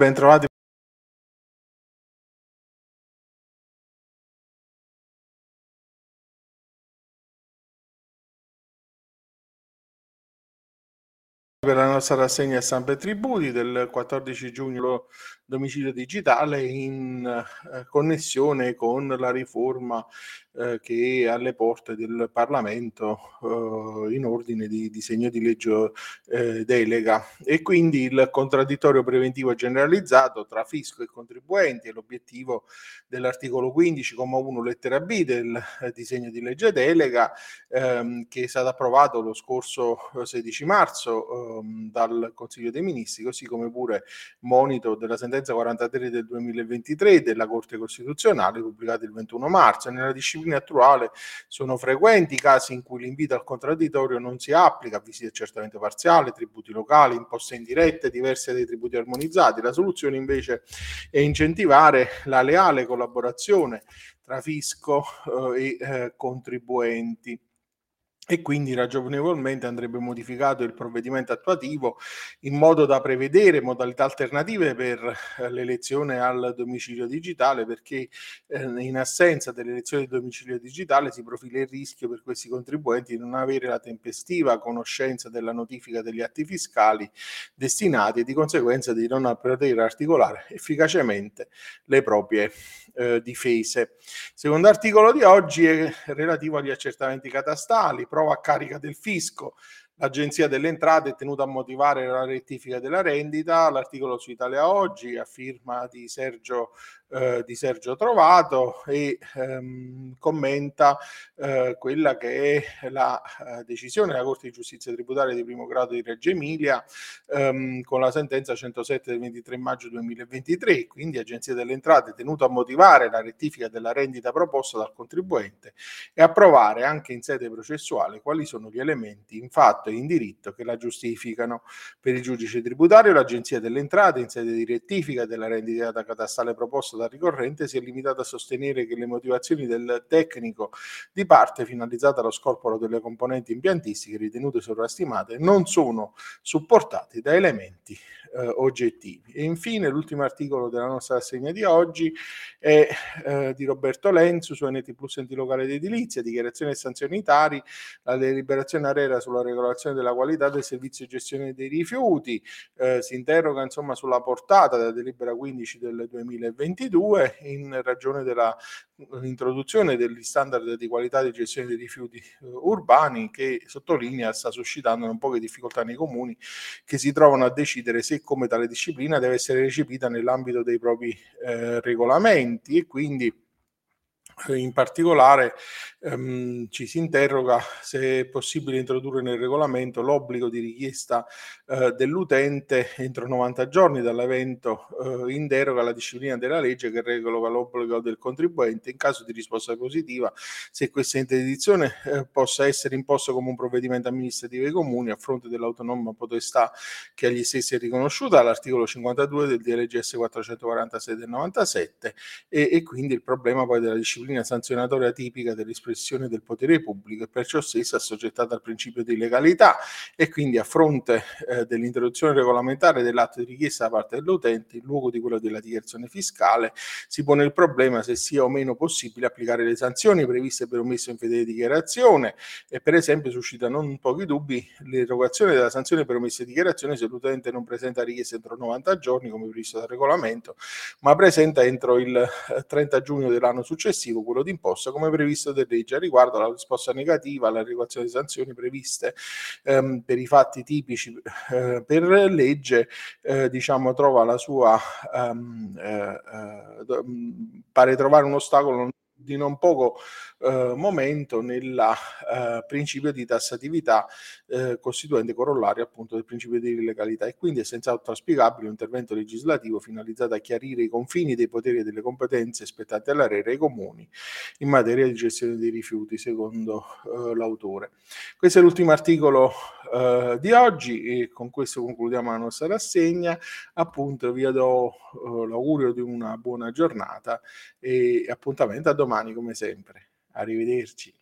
Bentrovati. per la nostra rassegna stampa e tributi del 14 giugno domicilio digitale in eh, connessione con la riforma eh, che è alle porte del Parlamento eh, in ordine di disegno di legge eh, delega e quindi il contraddittorio preventivo generalizzato tra fisco e contribuenti è l'obiettivo dell'articolo 15,1 lettera B del eh, disegno di legge delega ehm, che è stato approvato lo scorso 16 marzo ehm, dal Consiglio dei Ministri così come pure monito della sentenza 43 del 2023 della Corte Costituzionale pubblicata il 21 marzo. Nella disciplina attuale sono frequenti i casi in cui l'invito al contraddittorio non si applica a visite certamente parziali, tributi locali, imposte indirette diverse dai tributi armonizzati. La soluzione invece è incentivare la leale collaborazione tra fisco eh, e eh, contribuenti e quindi ragionevolmente andrebbe modificato il provvedimento attuativo in modo da prevedere modalità alternative per eh, l'elezione al domicilio digitale perché eh, in assenza dell'elezione del domicilio digitale si profila il rischio per questi contribuenti di non avere la tempestiva conoscenza della notifica degli atti fiscali destinati e di conseguenza di non poter articolare efficacemente le proprie eh, difese. secondo articolo di oggi è relativo agli accertamenti catastali, prova a carica del fisco. L'Agenzia delle Entrate è tenuta a motivare la rettifica della rendita. L'articolo su Italia Oggi a firma di Sergio eh, di Sergio Trovato e ehm, commenta eh, quella che è la eh, decisione della Corte di Giustizia Tributaria di primo grado di Reggio Emilia ehm, con la sentenza 107 del 23 maggio 2023, quindi Agenzia delle Entrate è tenuta a motivare la rettifica della rendita proposta dal contribuente e approvare anche in sede processuale quali sono gli elementi in e in diritto che la giustificano. Per il giudice tributario l'Agenzia delle Entrate in sede di rettifica della rendita catastale proposta dal ricorrente si è limitato a sostenere che le motivazioni del tecnico di parte finalizzata allo scorporo delle componenti impiantistiche ritenute sovrastimate non sono supportate da elementi eh, oggettivi. E infine l'ultimo articolo della nostra assegna di oggi è eh, di Roberto Lenzu su NT Plus Enti Locale di Edilizia, dichiarazioni e sanzionitari, la deliberazione ARERA sulla regolazione della qualità del servizio di gestione dei rifiuti, eh, si interroga insomma sulla portata della delibera 15 del 2022 in ragione della l'introduzione degli standard di qualità di gestione dei rifiuti eh, urbani che sottolinea sta suscitando un po' di difficoltà nei comuni che si trovano a decidere se e come tale disciplina deve essere recepita nell'ambito dei propri eh, regolamenti e quindi in particolare ehm, ci si interroga se è possibile introdurre nel regolamento l'obbligo di richiesta eh, dell'utente entro 90 giorni dall'evento eh, in deroga alla disciplina della legge che regola l'obbligo del contribuente in caso di risposta positiva se questa interdizione eh, possa essere imposta come un provvedimento amministrativo ai comuni a fronte dell'autonoma potestà che agli stessi è riconosciuta all'articolo 52 del DLGS 446 del 97 e, e quindi il problema poi della disciplina sanzionatoria tipica dell'espressione del potere pubblico e perciò stessa assoggettata al principio di legalità e quindi a fronte eh, dell'introduzione regolamentare dell'atto di richiesta da parte dell'utente in luogo di quello della dichiarazione fiscale si pone il problema se sia o meno possibile applicare le sanzioni previste per omesso in fedele dichiarazione e per esempio suscita non pochi dubbi l'erogazione della sanzione per omessa dichiarazione se l'utente non presenta richiesta entro 90 giorni come previsto dal regolamento ma presenta entro il 30 eh, giugno dell'anno successivo quello d'imposta come previsto da legge riguardo alla risposta negativa alla regolazione di sanzioni previste ehm, per i fatti tipici eh, per legge eh, diciamo trova la sua ehm, eh, eh pare trovare un ostacolo di non poco eh, momento nel eh, principio di tassatività eh, costituente corollario appunto del principio di legalità e quindi è senz'altro auspicabile un intervento legislativo finalizzato a chiarire i confini dei poteri e delle competenze spettate all'ARERA ai comuni in materia di gestione dei rifiuti secondo eh, l'autore. Questo è l'ultimo articolo eh, di oggi e con questo concludiamo la nostra rassegna. Appunto vi do eh, l'augurio di una buona giornata e appuntamento a domani come sempre. Arrivederci.